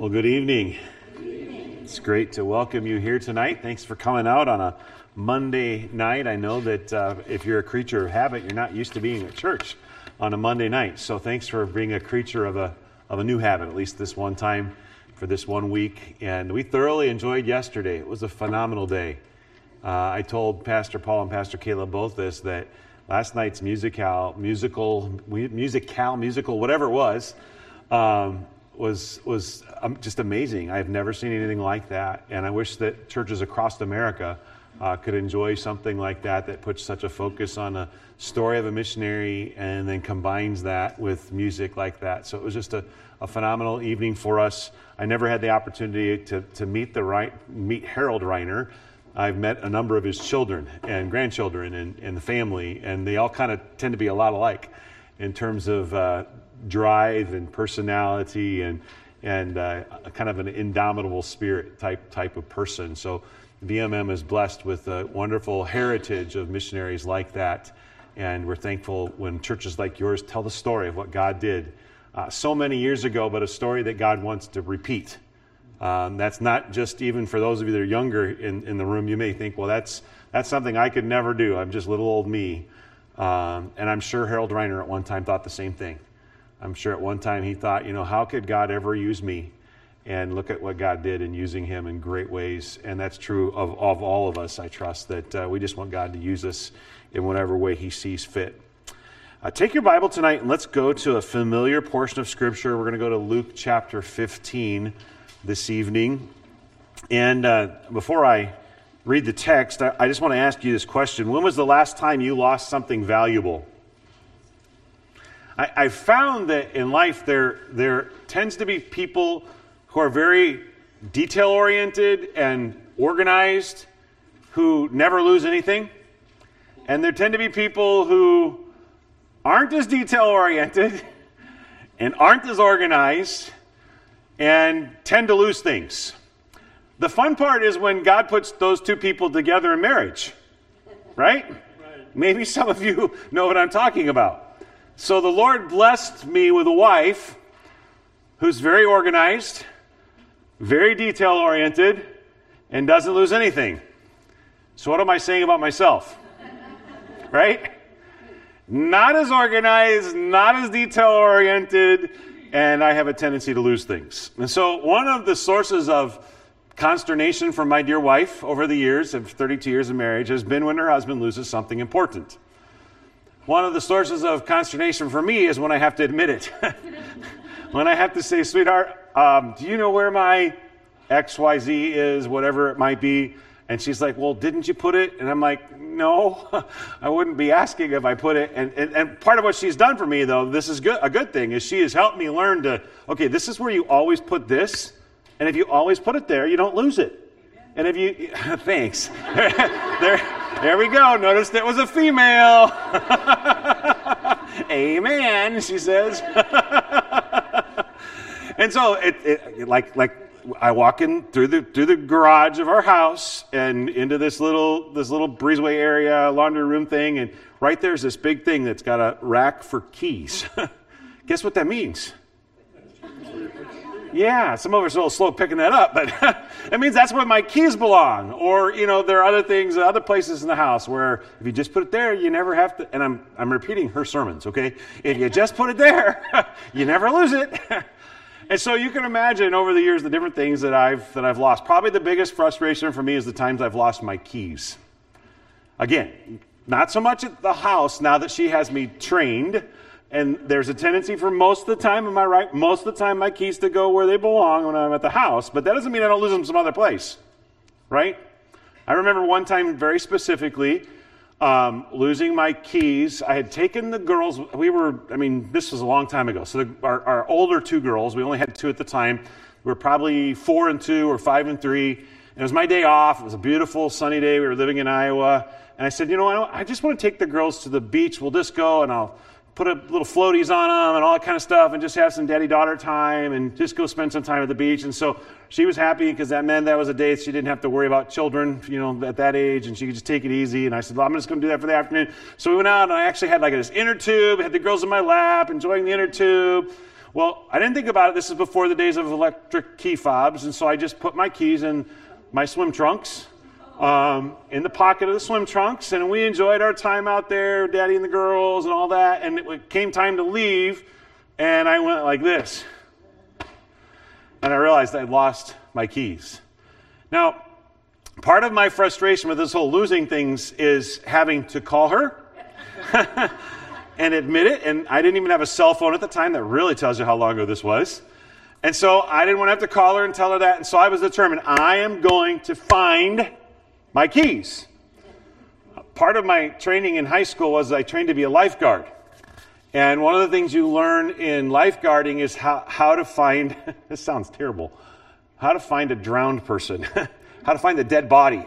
Well, good evening. It's great to welcome you here tonight. Thanks for coming out on a Monday night. I know that uh, if you're a creature of habit, you're not used to being at church on a Monday night. So thanks for being a creature of a, of a new habit, at least this one time for this one week. And we thoroughly enjoyed yesterday. It was a phenomenal day. Uh, I told Pastor Paul and Pastor Caleb both this that last night's musical, musical, musical, musical, whatever it was, um, was was um, just amazing. I've never seen anything like that, and I wish that churches across America uh, could enjoy something like that that puts such a focus on a story of a missionary and then combines that with music like that. So it was just a, a phenomenal evening for us. I never had the opportunity to, to meet the right meet Harold Reiner. I've met a number of his children and grandchildren and, and the family, and they all kind of tend to be a lot alike in terms of uh, drive and personality and and uh, kind of an indomitable spirit type type of person. So BMM is blessed with a wonderful heritage of missionaries like that, and we're thankful when churches like yours tell the story of what God did uh, so many years ago, but a story that God wants to repeat. Um, that's not just even for those of you that are younger in, in the room. You may think, well, that's that's something I could never do. I'm just little old me. Um, and I'm sure Harold Reiner at one time thought the same thing. I'm sure at one time he thought, you know, how could God ever use me? And look at what God did in using him in great ways. And that's true of, of all of us, I trust, that uh, we just want God to use us in whatever way he sees fit. Uh, take your Bible tonight and let's go to a familiar portion of Scripture. We're going to go to Luke chapter 15 this evening. And uh, before I read the text, I, I just want to ask you this question When was the last time you lost something valuable? I, I found that in life there, there tends to be people who are very detail oriented and organized who never lose anything. And there tend to be people who aren't as detail oriented and aren't as organized and tend to lose things. The fun part is when God puts those two people together in marriage, right? right? Maybe some of you know what I'm talking about. So the Lord blessed me with a wife who's very organized, very detail oriented, and doesn't lose anything. So, what am I saying about myself? right? Not as organized, not as detail oriented, and I have a tendency to lose things. And so, one of the sources of consternation for my dear wife over the years of 32 years of marriage has been when her husband loses something important. One of the sources of consternation for me is when I have to admit it. when I have to say, sweetheart, um, do you know where my XYZ is, whatever it might be? And she's like, well, didn't you put it? And I'm like, no, I wouldn't be asking if I put it. And, and, and, part of what she's done for me, though, this is good, a good thing, is she has helped me learn to, okay, this is where you always put this. And if you always put it there, you don't lose it. And if you, thanks. there, there we go. Notice that was a female. Amen, she says. and so, it, it, like, like I walk in through the through the garage of our house and into this little this little breezeway area, laundry room thing, and right there's this big thing that's got a rack for keys. Guess what that means? Yeah, some of us are a little slow picking that up, but it means that's where my keys belong. Or, you know, there are other things, uh, other places in the house where if you just put it there, you never have to. And I'm, I'm repeating her sermons, okay? If you just put it there, you never lose it. and so you can imagine over the years the different things that I've, that I've lost. Probably the biggest frustration for me is the times I've lost my keys. Again, not so much at the house now that she has me trained and there's a tendency for most of the time, am I right? Most of the time, my keys to go where they belong when I'm at the house, but that doesn't mean I don't lose them some other place, right? I remember one time very specifically um, losing my keys. I had taken the girls, we were, I mean, this was a long time ago. So the, our, our older two girls, we only had two at the time, we were probably four and two or five and three. And it was my day off. It was a beautiful sunny day. We were living in Iowa. And I said, you know what? I just want to take the girls to the beach. We'll just go and I'll put a little floaties on them and all that kind of stuff and just have some daddy daughter time and just go spend some time at the beach. And so she was happy because that meant that was a day she didn't have to worry about children, you know, at that age and she could just take it easy. And I said, well, I'm just going to do that for the afternoon. So we went out and I actually had like this inner tube, had the girls in my lap, enjoying the inner tube. Well, I didn't think about it. This is before the days of electric key fobs, and so I just put my keys in my swim trunks, um, in the pocket of the swim trunks, and we enjoyed our time out there, Daddy and the girls, and all that. And it came time to leave, and I went like this, and I realized I'd lost my keys. Now, part of my frustration with this whole losing things is having to call her. and admit it. And I didn't even have a cell phone at the time. That really tells you how long ago this was. And so I didn't want to have to call her and tell her that. And so I was determined I am going to find my keys. Part of my training in high school was I trained to be a lifeguard. And one of the things you learn in lifeguarding is how, how to find, this sounds terrible, how to find a drowned person, how to find a dead body,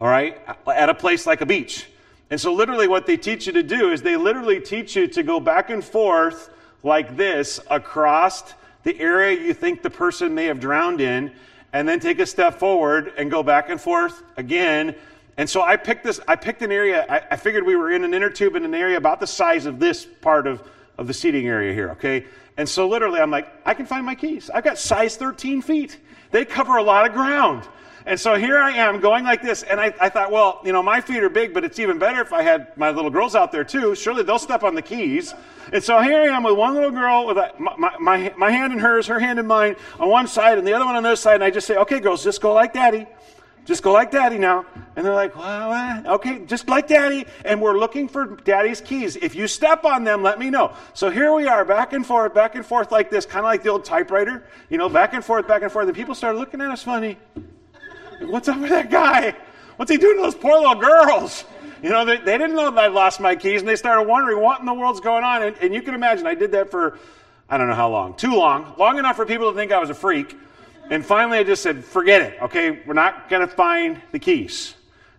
all right, at a place like a beach. And so, literally, what they teach you to do is they literally teach you to go back and forth like this across the area you think the person may have drowned in, and then take a step forward and go back and forth again. And so I picked this, I picked an area, I, I figured we were in an inner tube in an area about the size of this part of, of the seating area here, okay? And so literally I'm like, I can find my keys. I've got size 13 feet. They cover a lot of ground. And so here I am going like this. And I, I, thought, well, you know, my feet are big, but it's even better if I had my little girls out there too. Surely they'll step on the keys. And so here I am with one little girl with a, my, my, my hand in hers, her hand in mine on one side, and the other one on the other side. And I just say, okay, girls, just go like daddy. Just go like daddy now. And they're like, well, okay, just like daddy. And we're looking for daddy's keys. If you step on them, let me know. So here we are, back and forth, back and forth like this, kind of like the old typewriter, you know, back and forth, back and forth. And people started looking at us funny. What's up with that guy? What's he doing to those poor little girls? You know, they, they didn't know that I lost my keys, and they started wondering what in the world's going on. And, and you can imagine, I did that for, I don't know how long, too long, long enough for people to think I was a freak. And finally, I just said, forget it, okay? We're not going to find the keys.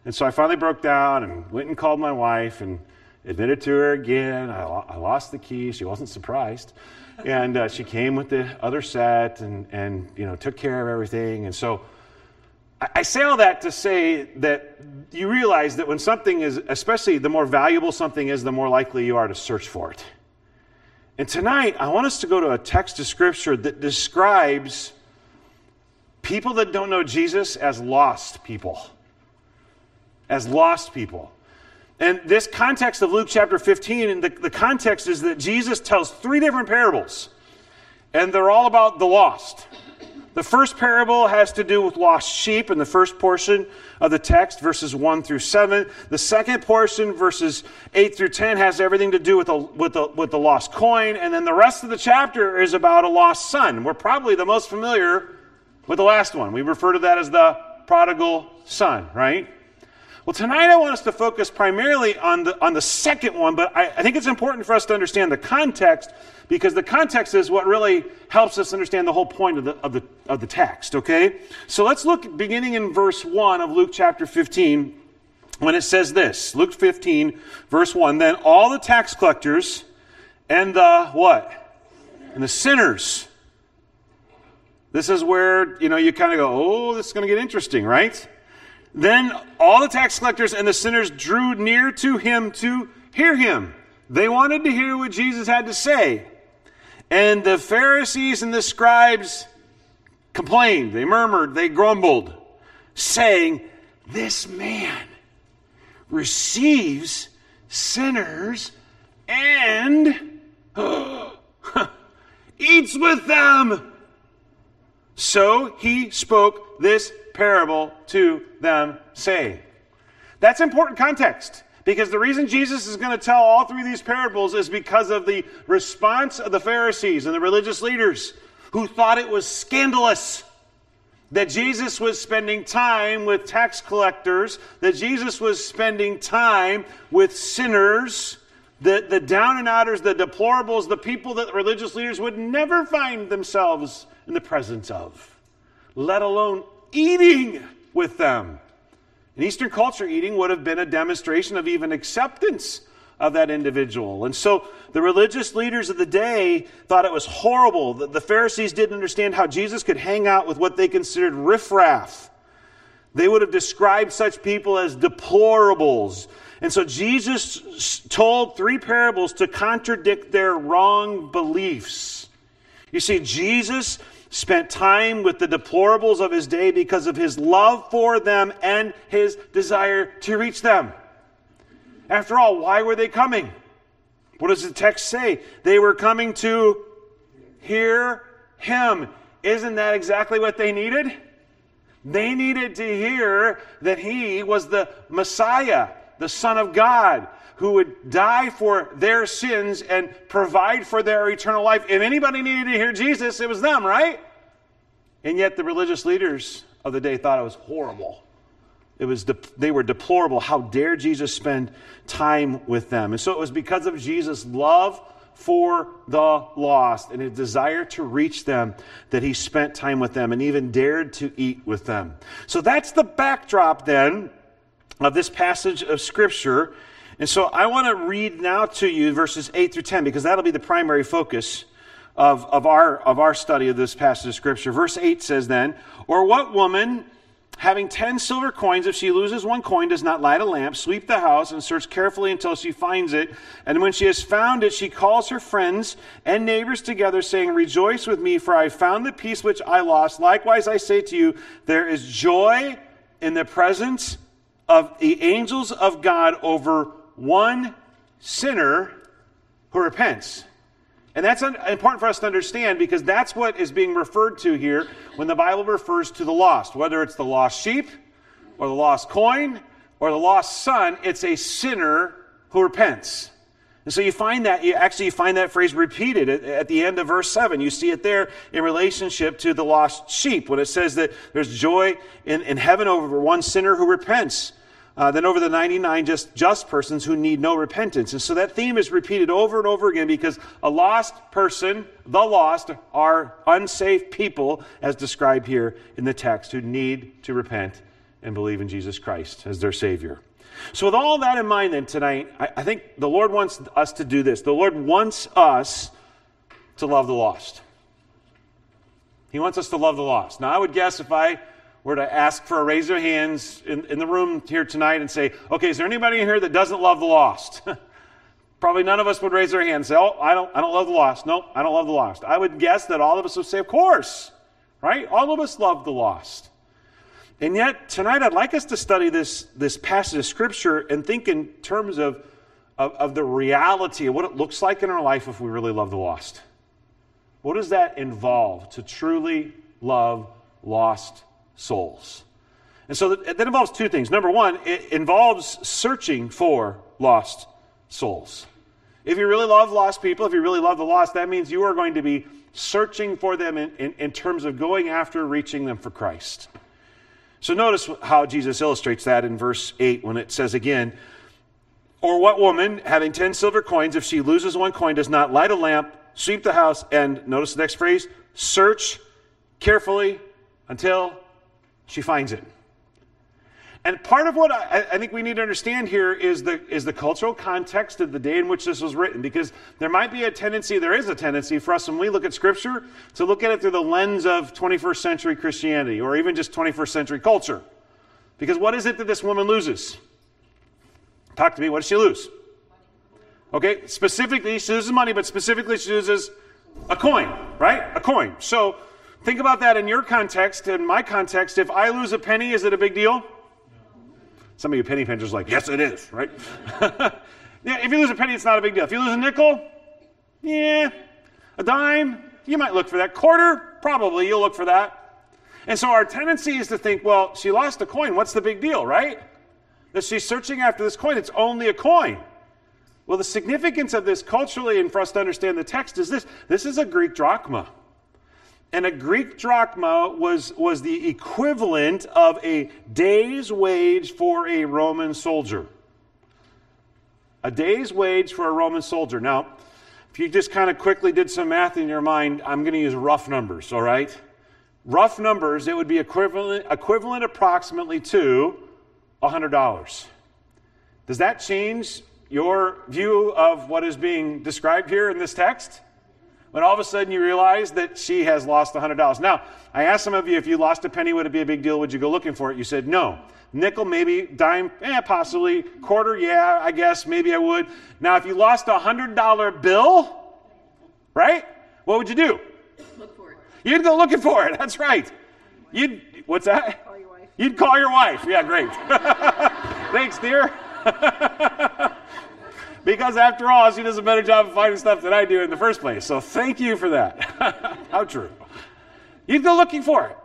And so I finally broke down and went and called my wife and admitted to her again. I, I lost the keys. She wasn't surprised. And uh, she came with the other set and, and, you know, took care of everything. And so I say all that to say that you realize that when something is, especially the more valuable something is, the more likely you are to search for it. And tonight, I want us to go to a text of scripture that describes people that don't know Jesus as lost people. As lost people. And this context of Luke chapter 15, and the, the context is that Jesus tells three different parables, and they're all about the lost. The first parable has to do with lost sheep in the first portion of the text, verses 1 through 7. The second portion, verses 8 through 10, has everything to do with the, with, the, with the lost coin. And then the rest of the chapter is about a lost son. We're probably the most familiar with the last one. We refer to that as the prodigal son, right? Well, tonight I want us to focus primarily on the, on the second one, but I, I think it's important for us to understand the context because the context is what really helps us understand the whole point of the, of the, of the text, okay? So let's look beginning in verse 1 of Luke chapter 15 when it says this Luke 15, verse 1 Then all the tax collectors and the what? And the sinners. This is where, you know, you kind of go, oh, this is going to get interesting, right? Then all the tax collectors and the sinners drew near to him to hear him. They wanted to hear what Jesus had to say. And the Pharisees and the scribes complained, they murmured, they grumbled, saying, This man receives sinners and eats with them. So he spoke this parable to them, saying, That's important context. Because the reason Jesus is going to tell all three of these parables is because of the response of the Pharisees and the religious leaders who thought it was scandalous that Jesus was spending time with tax collectors, that Jesus was spending time with sinners, the, the down and outers, the deplorables, the people that religious leaders would never find themselves in the presence of, let alone eating with them. In Eastern culture, eating would have been a demonstration of even acceptance of that individual. And so the religious leaders of the day thought it was horrible. The Pharisees didn't understand how Jesus could hang out with what they considered riffraff. They would have described such people as deplorables. And so Jesus told three parables to contradict their wrong beliefs. You see, Jesus spent time with the deplorables of his day because of his love for them and his desire to reach them. After all, why were they coming? What does the text say? They were coming to hear him. Isn't that exactly what they needed? They needed to hear that he was the Messiah, the Son of God, who would die for their sins and provide for their eternal life. If anybody needed to hear Jesus, it was them, right? And yet the religious leaders of the day thought it was horrible. It was de- they were deplorable. How dare Jesus spend time with them? And so it was because of Jesus' love for the lost and a desire to reach them that he spent time with them and even dared to eat with them. So that's the backdrop then of this passage of Scripture. And so I want to read now to you verses 8 through 10 because that'll be the primary focus of, of, our, of our study of this passage of Scripture. Verse 8 says then, Or what woman, having 10 silver coins, if she loses one coin, does not light a lamp, sweep the house, and search carefully until she finds it? And when she has found it, she calls her friends and neighbors together, saying, Rejoice with me, for I found the piece which I lost. Likewise, I say to you, there is joy in the presence of the angels of God over one sinner who repents. And that's important for us to understand because that's what is being referred to here when the Bible refers to the lost. Whether it's the lost sheep or the lost coin or the lost son, it's a sinner who repents. And so you find that, you actually find that phrase repeated at, the end of verse 7. You see it there in relationship to the lost sheep when it says that there's joy in, in heaven over one sinner who repents uh, than over the 99 just, just persons who need no repentance. And so that theme is repeated over and over again because a lost person, the lost, are unsafe people, as described here in the text, who need to repent and believe in Jesus Christ as their Savior. So, with all that in mind, then, tonight, I, I think the Lord wants us to do this. The Lord wants us to love the lost. He wants us to love the lost. Now, I would guess if I were to ask for a raise of hands in, in the room here tonight and say, okay, is there anybody in here that doesn't love the lost? Probably none of us would raise their hand and say, oh, I don't, I don't love the lost. Nope, I don't love the lost. I would guess that all of us would say, of course, right? All of us love the lost. And yet, tonight I'd like us to study this, this passage of Scripture and think in terms of, of, of the reality of what it looks like in our life if we really love the lost. What does that involve to truly love lost souls. And so that, that involves two things. Number one, it involves searching for lost souls. If you really love lost people, if you really love the lost, that means you are going to be searching for them in, in, in, terms of going after reaching them for Christ. So notice how Jesus illustrates that in verse 8 when it says again, Or what woman, having 10 silver coins, if she loses one coin, does not light a lamp, sweep the house, and notice the next phrase, search carefully until she finds it. And part of what I, I, think we need to understand here is the, is the cultural context of the day in which this was written, because there might be a tendency, there is a tendency for us when we look at Scripture to look at it through the lens of 21st century Christianity or even just 21st century culture. Because what is it that this woman loses? Talk to me, what does she lose? Okay, specifically, she loses money, but specifically, she loses a coin, right? A coin. So, Think about that in your context. In my context, if I lose a penny, is it a big deal? Some of you penny pinchers like, yes, it is, right? yeah, if you lose a penny, it's not a big deal. If you lose a nickel, yeah, a dime, you might look for that. Quarter, probably you'll look for that. And so our tendency is to think, well, she lost a coin. What's the big deal, right? That she's searching after this coin. It's only a coin. Well, the significance of this culturally and for us to understand the text is this this is a Greek drachma. And a Greek drachma was, was the equivalent of a day's wage for a Roman soldier. A day's wage for a Roman soldier. Now, if you just kind of quickly did some math in your mind, I'm going to use rough numbers, all right? Rough numbers, it would be equivalent, equivalent approximately to $100. Does that change your view of what is being described here in this text? When all of a sudden you realize that she has lost $100. Now, I asked some of you if you lost a penny, would it be a big deal? Would you go looking for it? You said no. Nickel, maybe. Dime, eh, possibly. Quarter, yeah, I guess. Maybe I would. Now, if you lost a $100 bill, right? What would you do? Look for it. You'd go looking for it. That's right. You'd, what's that? Call your wife. You'd call your wife. Yeah, great. Thanks, dear. because after all, she does a better job of finding stuff than I do in the first place. So thank you for that. How true. You'd go looking for it.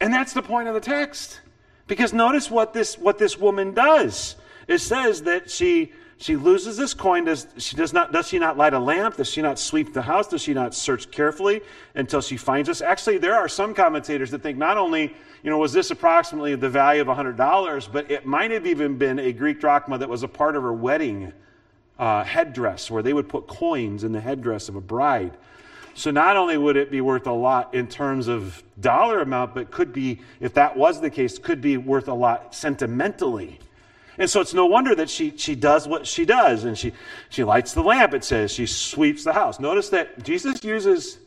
And that's the point of the text. Because notice what this what this woman does. It says that she she loses this coin. Does she does not does she not light a lamp? Does she not sweep the house? Does she not search carefully until she finds us? Actually, there are some commentators that think not only you know was this approximately the value of hundred dollars, but it might have even been a Greek drachma that was a part of her wedding uh, headdress, where they would put coins in the headdress of a bride. So not only would it be worth a lot in terms of dollar amount, but could be, if that was the case, could be worth a lot sentimentally. And so it's no wonder that she, she does what she does. And she, she lights the lamp, it says. She sweeps the house. Notice that Jesus uses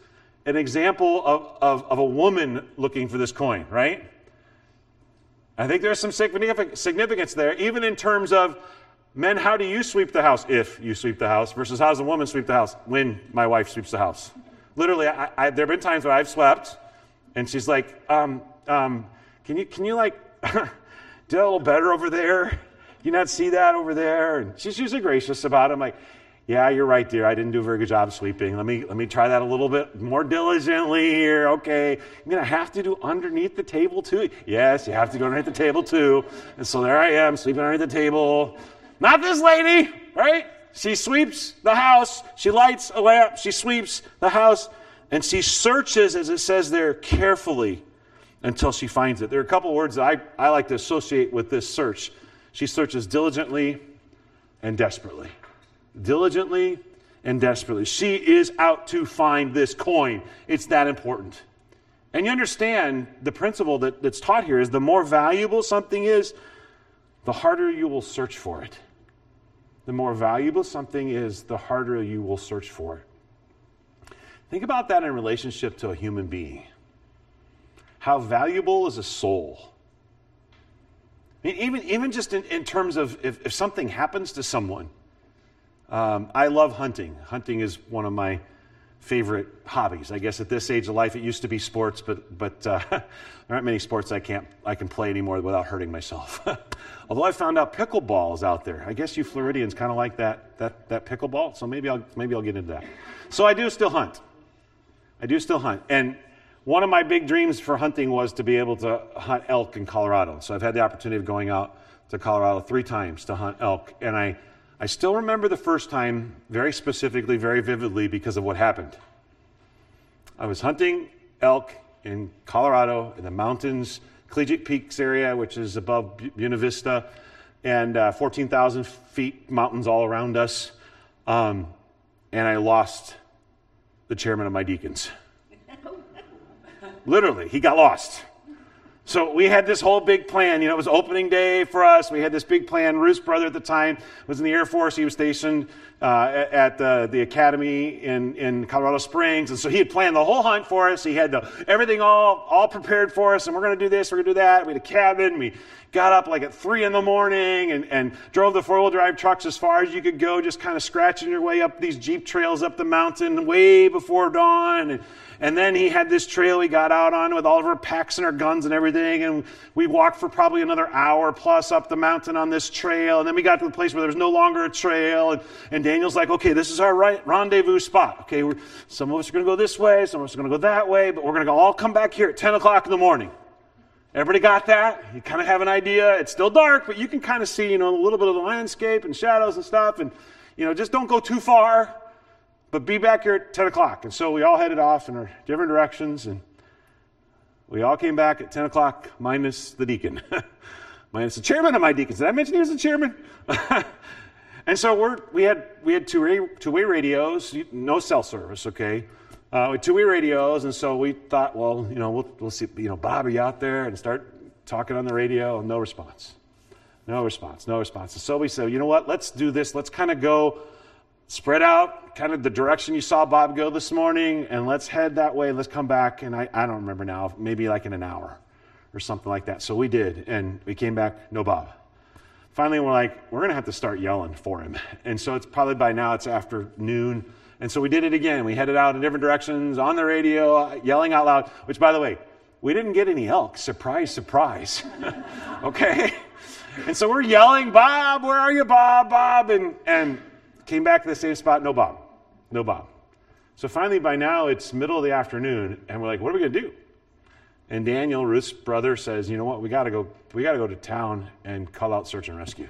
an example of, of, of a woman looking for this coin, right? I think there's some significance there, even in terms of men, how do you sweep the house if you sweep the house, versus how does a woman sweep the house when my wife sweeps the house? literally, I, I, there have been times where I've swept, and she's like, um, um, "Can you can you like do a little better over there? You not see that over there?" And she's usually gracious about it. I'm like, "Yeah, you're right, dear. I didn't do a very good job sweeping. Let me let me try that a little bit more diligently here. Okay, I'm gonna have to do underneath the table too. Yes, you have to do underneath the table too. And so there I am, sweeping underneath the table. Not this lady, right? She sweeps the house, she lights a lamp, she sweeps the house, and she searches, as it says there, carefully until she finds it. There are a couple words that I, I like to associate with this search. She searches diligently and desperately. Diligently and desperately. She is out to find this coin. It's that important. And you understand the principle that, that's taught here is the more valuable something is, the harder you will search for it the more valuable something is, the harder you will search for it. Think about that in relationship to a human being. How valuable is a soul? I mean, even, even just in, in terms of if, if something happens to someone, um, I love hunting. Hunting is one of my favorite hobbies. I guess at this age of life, it used to be sports, but but uh, there aren't many sports I can't I can play anymore without hurting myself. Although I found out pickleball is out there. I guess you Floridians kind of like that that that pickleball. So maybe I'll maybe I'll get into that. So I do still hunt. I do still hunt, and one of my big dreams for hunting was to be able to hunt elk in Colorado. So I've had the opportunity of going out to Colorado three times to hunt elk, and I I still remember the first time very specifically, very vividly because of what happened. I was hunting elk in Colorado in the mountains, Collegiate Peaks area, which is above Buena Vista, and uh, 14,000 feet mountains all around us. Um, and I lost the chairman of my deacons. Literally, he got lost. So we had this whole big plan. You know, it was opening day for us. We had this big plan. Ruth's brother at the time was in the Air Force. He was stationed uh, at the, the academy in, in Colorado Springs. And so he had planned the whole hunt for us. He had the, everything all, all prepared for us. And we're going to do this, we're going to do that. We had a cabin. We got up like at 3 in the morning and, and drove the four wheel drive trucks as far as you could go, just kind of scratching your way up these Jeep trails up the mountain way before dawn. And, and then he had this trail he got out on with all of our packs and our guns and everything. And we walked for probably another hour plus up the mountain on this trail. And then we got to the place where there was no longer a trail. And, and Daniel's like, okay, this is our right rendezvous spot. Okay, some of us are going to go this way, some of us are going to go that way, but we're going to all come back here at 10 o'clock in the morning. Everybody got that? You kind of have an idea. It's still dark, but you can kind of see, you know, a little bit of the landscape and shadows and stuff. And, you know, just don't go too far but be back here at 10 o'clock. And so we all headed off in our different directions, and we all came back at 10 o'clock, minus the deacon, minus the chairman of my deacons. Did I mention he was the chairman? and so we're, we had, we had two-way, two-way radios, no cell service, okay? Uh, two-way radios, and so we thought, well, you know, we'll, we'll see, you know, Bob, are you out there? And start talking on the radio, and no response. No response, no response. And so we said, you know what, let's do this. Let's kind of go spread out kind of the direction you saw Bob go this morning, and let's head that way. Let's come back. And I, I don't remember now, maybe like in an hour or something like that. So we did, and we came back, no Bob. finally we're like, we're going to have to start yelling for him. And so it's probably by now it's afternoon. And so we did it again. We headed out in different directions on the radio, yelling out loud, which, by the way, we didn't get any elk. Surprise, surprise. okay? And so we're yelling, Bob, where are you, Bob, Bob? And, and came back to the same spot, no Bob. No Bob. So finally, by now, it's middle of the afternoon, and we're like, what are we going to do? And Daniel, Ruth's brother, says, you know what, we got to go, we got to go to town and call out search and rescue.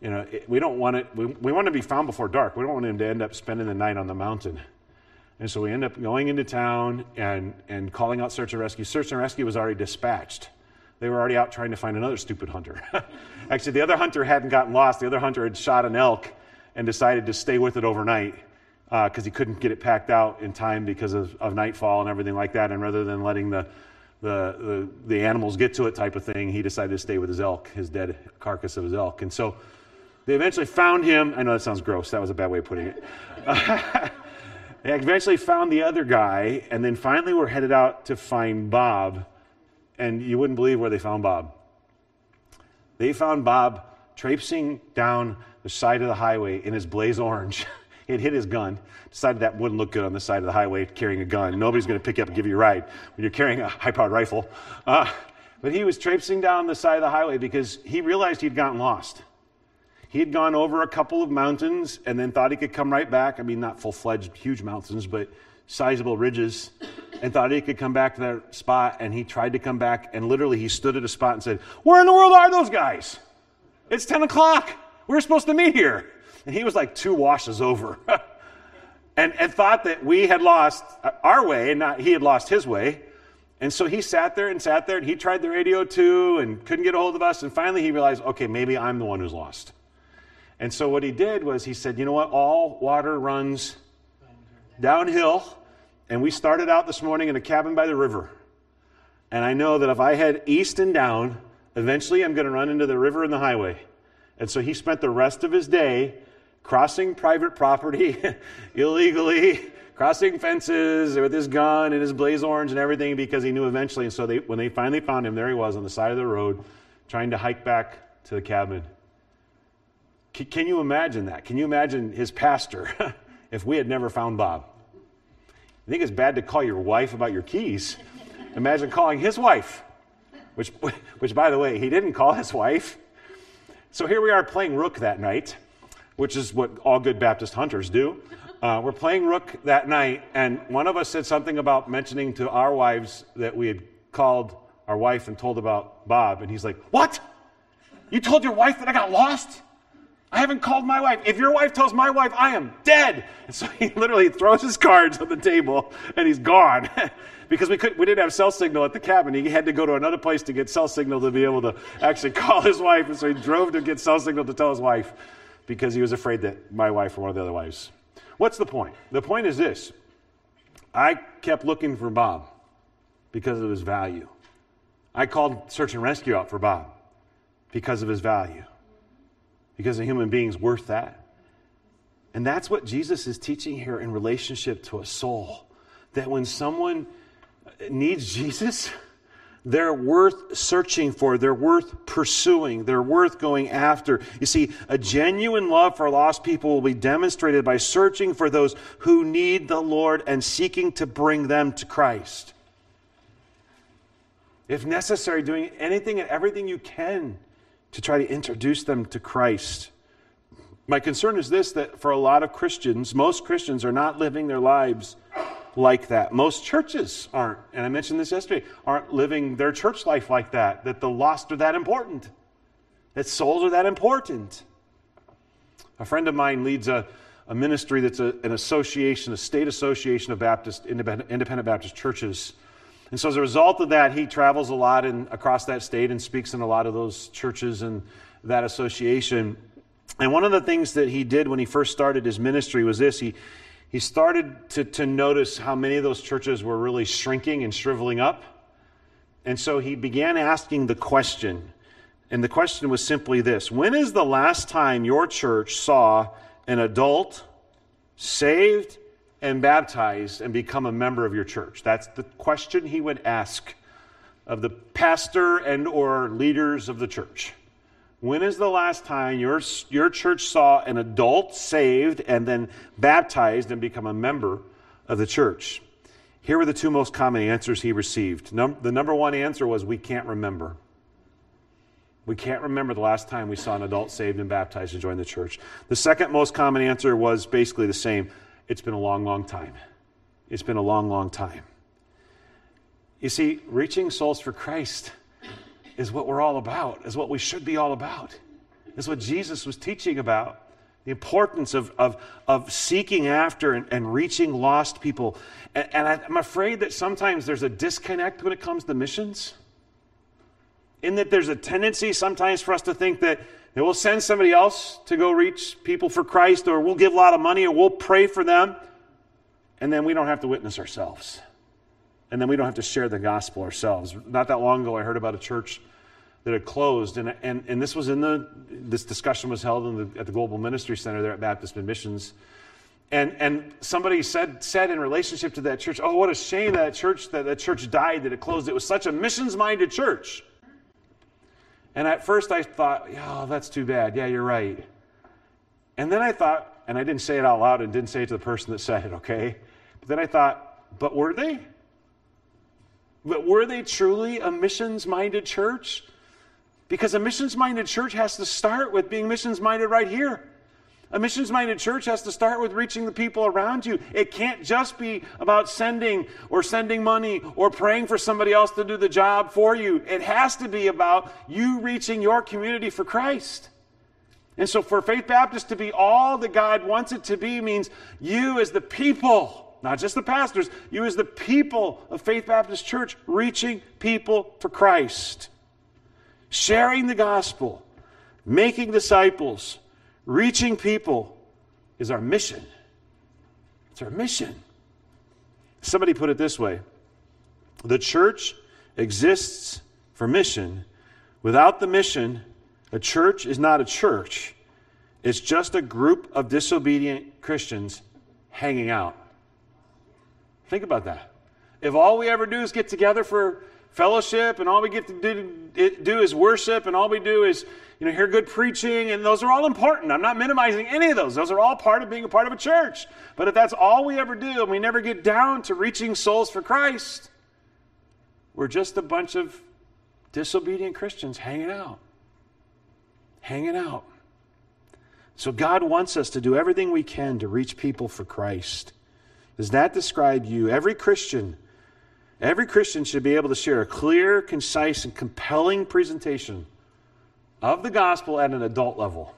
You know, it, we don't want it, we, we want to be found before dark. We don't want him to end up spending the night on the mountain. And so we end up going into town and, and calling out search and rescue. Search and rescue was already dispatched. They were already out trying to find another stupid hunter. Actually, the other hunter hadn't gotten lost. The other hunter had shot an elk and decided to stay with it overnight because uh, he couldn't get it packed out in time because of, of nightfall and everything like that. And rather than letting the, the, the, the, animals get to it type of thing, he decided to stay with his elk, his dead carcass of his elk. And so they eventually found him. I know that sounds gross. That was a bad way of putting it. they eventually found the other guy, and then finally were headed out to find Bob and you wouldn't believe where they found Bob. They found Bob traipsing down the side of the highway in his blaze orange. had hit his gun, decided that wouldn't look good on the side of the highway carrying a gun. Nobody's going to pick you up and give you a ride when you're carrying a high powered rifle. Uh, but he was traipsing down the side of the highway because he realized he'd gotten lost. He had gone over a couple of mountains and then thought he could come right back. I mean, not full fledged huge mountains, but sizable ridges and thought he could come back to that spot. And he tried to come back, and literally he stood at a spot and said, Where in the world are those guys? It's 10 o'clock. We're supposed to meet here. And he was like two washes over. and, and thought that we had lost uh, our way and not he had lost his way. And so he sat there and sat there and he tried the radio too and couldn't get a hold of us. And finally he realized, okay, maybe I'm the one who's lost. And so what he did was he said, you know what? All water runs downhill. And we started out this morning in a cabin by the river. And I know that if I head east and down, eventually I'm going to run into the river and the highway. And so he spent the rest of his day crossing private property illegally, crossing fences with his gun and his blaze orange and everything because he knew eventually. And so they, when they finally found him, there he was on the side of the road trying to hike back to the cabin. C- can you imagine that? Can you imagine his pastor if we had never found Bob? You think it's bad to call your wife about your keys. Imagine calling his wife, which, which, by the way, he didn't call his wife. So here we are playing Rook that night, which is what all good Baptist hunters do. Uh, we're playing Rook that night, and one of us said something about mentioning to our wives that we had called our wife and told about Bob. And he's like, What? You told your wife that I got lost? I haven't called my wife. If your wife tells my wife, I am dead. And so he literally throws his cards on the table and he's gone. because we, couldn't, we didn't have cell signal at the cabin. He had to go to another place to get cell signal to be able to actually call his wife. And so he drove to get cell signal to tell his wife because he was afraid that my wife or one of the other wives. What's the point? The point is this I kept looking for Bob because of his value. I called search and rescue out for Bob because of his value because a human being's worth that. And that's what Jesus is teaching here in relationship to a soul. That when someone needs Jesus, they're worth searching for, they're worth pursuing, they're worth going after. You see, a genuine love for lost people will be demonstrated by searching for those who need the Lord and seeking to bring them to Christ. If necessary, doing anything and everything you can to try to introduce them to Christ. My concern is this that for a lot of Christians, most Christians are not living their lives like that. Most churches aren't, and I mentioned this yesterday, aren't living their church life like that, that the lost are that important, that souls are that important. A friend of mine leads a, a ministry that's a, an association, a state association of Baptist, independent, independent Baptist churches. And so as a result of that, he travels a lot in, across that state and speaks in a lot of those churches and that association. And one of the things that he did when he first started his ministry was this he, he started to, to notice how many of those churches were really shrinking and shriveling up. And so he began asking the question. And the question was simply this When is the last time your church saw an adult saved and baptized and become a member of your church? That's the question he would ask of the pastor and or leaders of the church. When is the last time your, your church saw an adult saved and then baptized and become a member of the church? Here were the two most common answers he received. Num- the number one answer was, We can't remember. We can't remember the last time we saw an adult saved and baptized and join the church. The second most common answer was basically the same it's been a long, long time. It's been a long, long time. You see, reaching souls for Christ is what we're all about, is what we should be all about, is what Jesus was teaching about. The importance of, of, of seeking after and, and reaching lost people. And, and I'm afraid that sometimes there's a disconnect when it comes to missions. In that there's a tendency sometimes for us to think that, that we'll send somebody else to go reach people for Christ, or we'll give a lot of money, or we'll pray for them, and then we don't have to witness ourselves and then we don't have to share the gospel ourselves. Not that long ago, I heard about a church that had closed, and, and, and this was in the, this discussion was held the, at the Global Ministry Center there at Baptist Missions. And, and somebody said, said in relationship to that church, oh, what a shame that church, that, that church died, that it closed. It was such a missions-minded church. And at first I thought, oh, that's too bad. Yeah, you're right. And then I thought, and I didn't say it out loud and didn't say it to the person that said it, okay? But then I thought, but were they? But were they truly a missions minded church? Because a missions minded church has to start with being missions minded right here. A missions minded church has to start with reaching the people around you. It can't just be about sending or sending money or praying for somebody else to do the job for you. It has to be about you reaching your community for Christ. And so, for Faith Baptist to be all that God wants it to be means you, as the people, not just the pastors, you as the people of Faith Baptist Church reaching people for Christ, sharing the gospel, making disciples, reaching people is our mission. It's our mission. Somebody put it this way the church exists for mission. Without the mission, a church is not a church. It's just a group of disobedient Christians hanging out. Think about that. If all we ever do is get together for fellowship and all we get to do, do is worship and all we do is you know hear good preaching and those are all important. I'm not minimizing any of those. Those are all part of being a part of a church. But if that's all we ever do and we never get down to reaching souls for christ we're just a bunch of disobedient christians hanging out. Hanging out. So god wants us to do everything we can to reach people for christ. Does that describe you? Every Christian, every Christian should be able to share a clear, concise, and compelling presentation of the gospel at an adult level.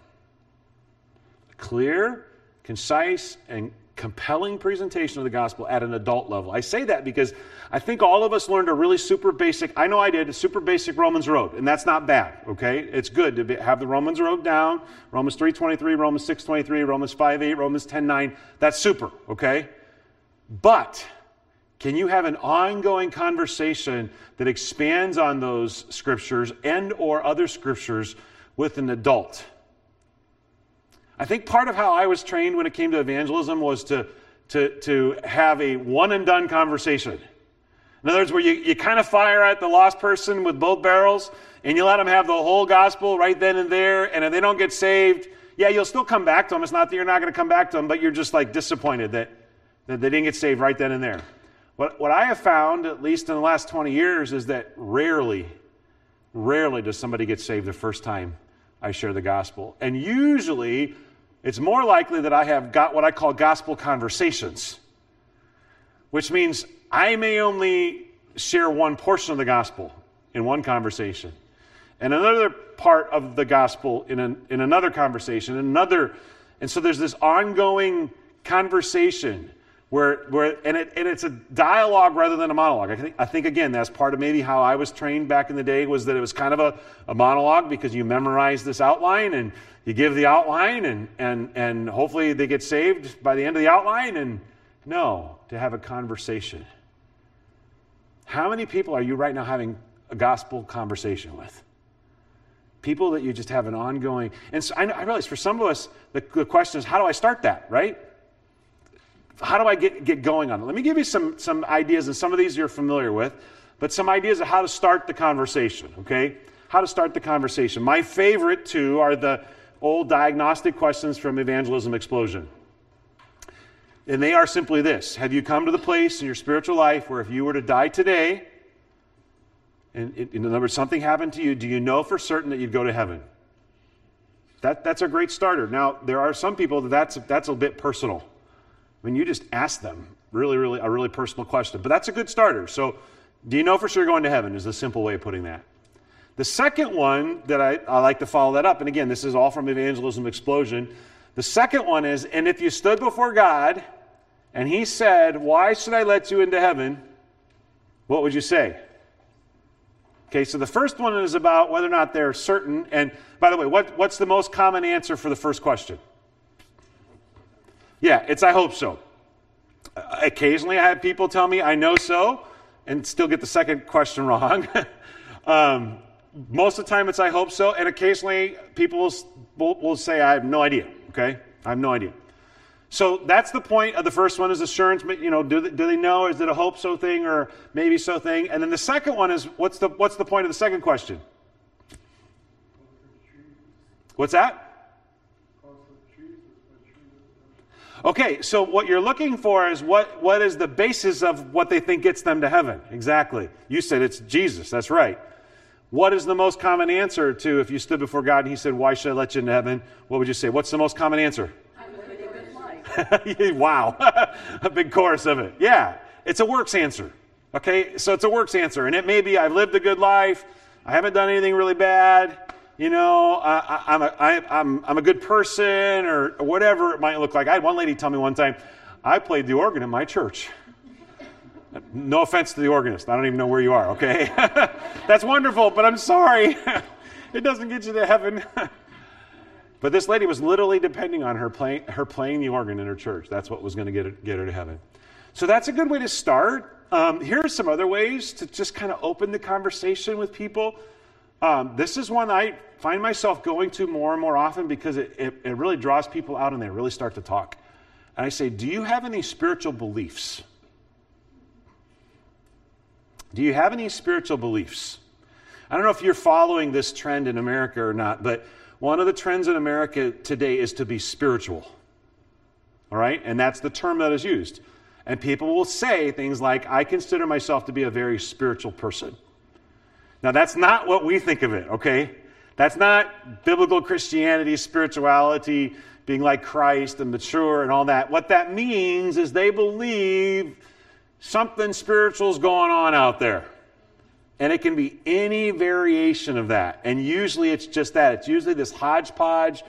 Clear, concise, and compelling presentation of the gospel at an adult level. I say that because I think all of us learned a really super basic, I know I did, a super basic Romans road, and that's not bad, okay? It's good to be, have the Romans road down, Romans 3.23, Romans 6.23, Romans 5.8, Romans 10.9, that's super, okay? But can you have an ongoing conversation that expands on those scriptures and or other scriptures with an adult? I think part of how I was trained when it came to evangelism was to, to, to have a one and done conversation. In other words, where you, you kind of fire at the lost person with both barrels and you let them have the whole gospel right then and there, and if they don't get saved, yeah, you'll still come back to them. It's not that you're not going to come back to them, but you're just like disappointed that that they didn't get saved right then and there. What, what I have found, at least in the last 20 years, is that rarely, rarely does somebody get saved the first time I share the gospel. And usually, it's more likely that I have got what I call gospel conversations, which means I may only share one portion of the gospel in one conversation, and another part of the gospel in, an, in another conversation, another. And so there's this ongoing conversation where, where and, it, and it's a dialogue rather than a monologue. I think, I think, again, that's part of maybe how I was trained back in the day was that it was kind of a, a monologue because you memorize this outline and you give the outline and, and, and hopefully they get saved by the end of the outline. And no, to have a conversation. How many people are you right now having a gospel conversation with? People that you just have an ongoing, and so I, I realize for some of us, the, the question is, how do I start that, right? How do I get, get going on it? Let me give you some, some ideas, and some of these you're familiar with, but some ideas of how to start the conversation, okay? how to start the conversation. My favorite two are the old diagnostic questions from Evangelism Explosion. And they are simply this Have you come to the place in your spiritual life where if you were to die today, and in other words, something happened to you, do you know for certain that you'd go to heaven? That, that's a great starter. Now, there are some people that that's, that's a bit personal. I mean, you just ask them really, really, a really personal question. But that's a good starter. So, do you know for sure you're going to heaven? Is the simple way of putting that. The second one that I, I like to follow that up, and again, this is all from Evangelism Explosion. The second one is, and if you stood before God and He said, Why should I let you into heaven? What would you say? Okay, so the first one is about whether or not they're certain. And by the way, what, what's the most common answer for the first question? Yeah, it's I hope so. Occasionally, I have people tell me I know so and still get the second question wrong. um, most of the time, it's I hope so. And occasionally, people will, will, will say I have no idea. Okay? I have no idea. So that's the point of the first one is assurance. You know, do they, do they know? Is it a hope so thing or maybe so thing? And then the second one is what's the what's the point of the second question? What's that? Okay, so what you're looking for is what, what is the basis of what they think gets them to heaven? Exactly. You said it's Jesus. That's right. What is the most common answer to if you stood before God and He said, Why should I let you into heaven? What would you say? What's the most common answer? I'm a good life. Wow, a big chorus of it. Yeah, it's a works answer. Okay, so it's a works answer. And it may be I've lived a good life, I haven't done anything really bad, you know, I, am a, I, I'm, I'm a good person, or whatever it might look like. I had one lady tell me one time, I played the organ in my church. No offense to the organist. I don't even know where you are, okay? That's wonderful, but I'm sorry. it doesn't get you to heaven. But this lady was literally depending on her playing, her playing the organ in her church. That's what was going to get her, get her to heaven. So that's a good way to start. Um, here are some other ways to just kind of open the conversation with people. Um, this is one I find myself going to more and more often because it, it, it really draws people out and they really start to talk. And I say, Do you have any spiritual beliefs? Do you have any spiritual beliefs? I don't know if you're following this trend in America or not, but one of the trends in America today is to be spiritual. All right? And that's the term that is used. And people will say things like, I consider myself to be a very spiritual person. Now, that's not what we think of it, okay? That's not biblical Christianity, spirituality, being like Christ and mature and all that. What that means is they believe something spiritual is going on out there. And it can be any variation of that. And usually it's just that. It's usually this hodgepodge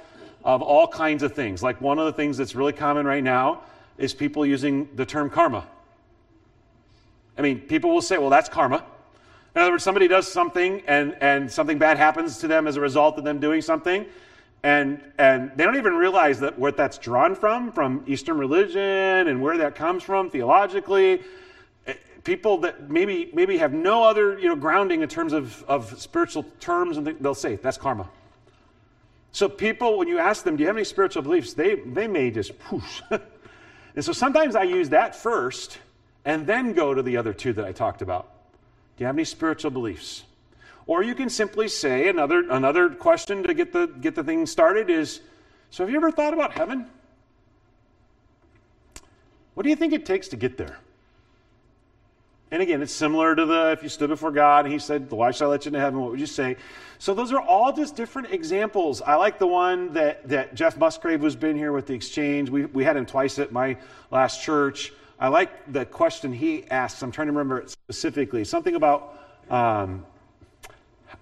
of all kinds of things. Like one of the things that's really common right now is people using the term karma. I mean, people will say, well, that's karma. In other words, somebody does something and, and something bad happens to them as a result of them doing something. And, and they don't even realize that what that's drawn from, from Eastern religion and where that comes from theologically eh, people that maybe maybe have no other you know grounding in terms of, of spiritual terms and they'll say that's karma. So people when you ask them do you have any spiritual beliefs? they they may just whoosh and so sometimes i use that first and then go to the other two that i talked about do you have any spiritual beliefs or you can simply say another another question to get the get the thing started is so have you ever thought about heaven what do you think it takes to get there and again, it's similar to the if you stood before God and He said, Why shall I let you into heaven? What would you say? So those are all just different examples. I like the one that, that Jeff Musgrave was been here with the exchange. We, we had him twice at my last church. I like the question he asks. I'm trying to remember it specifically. Something about um,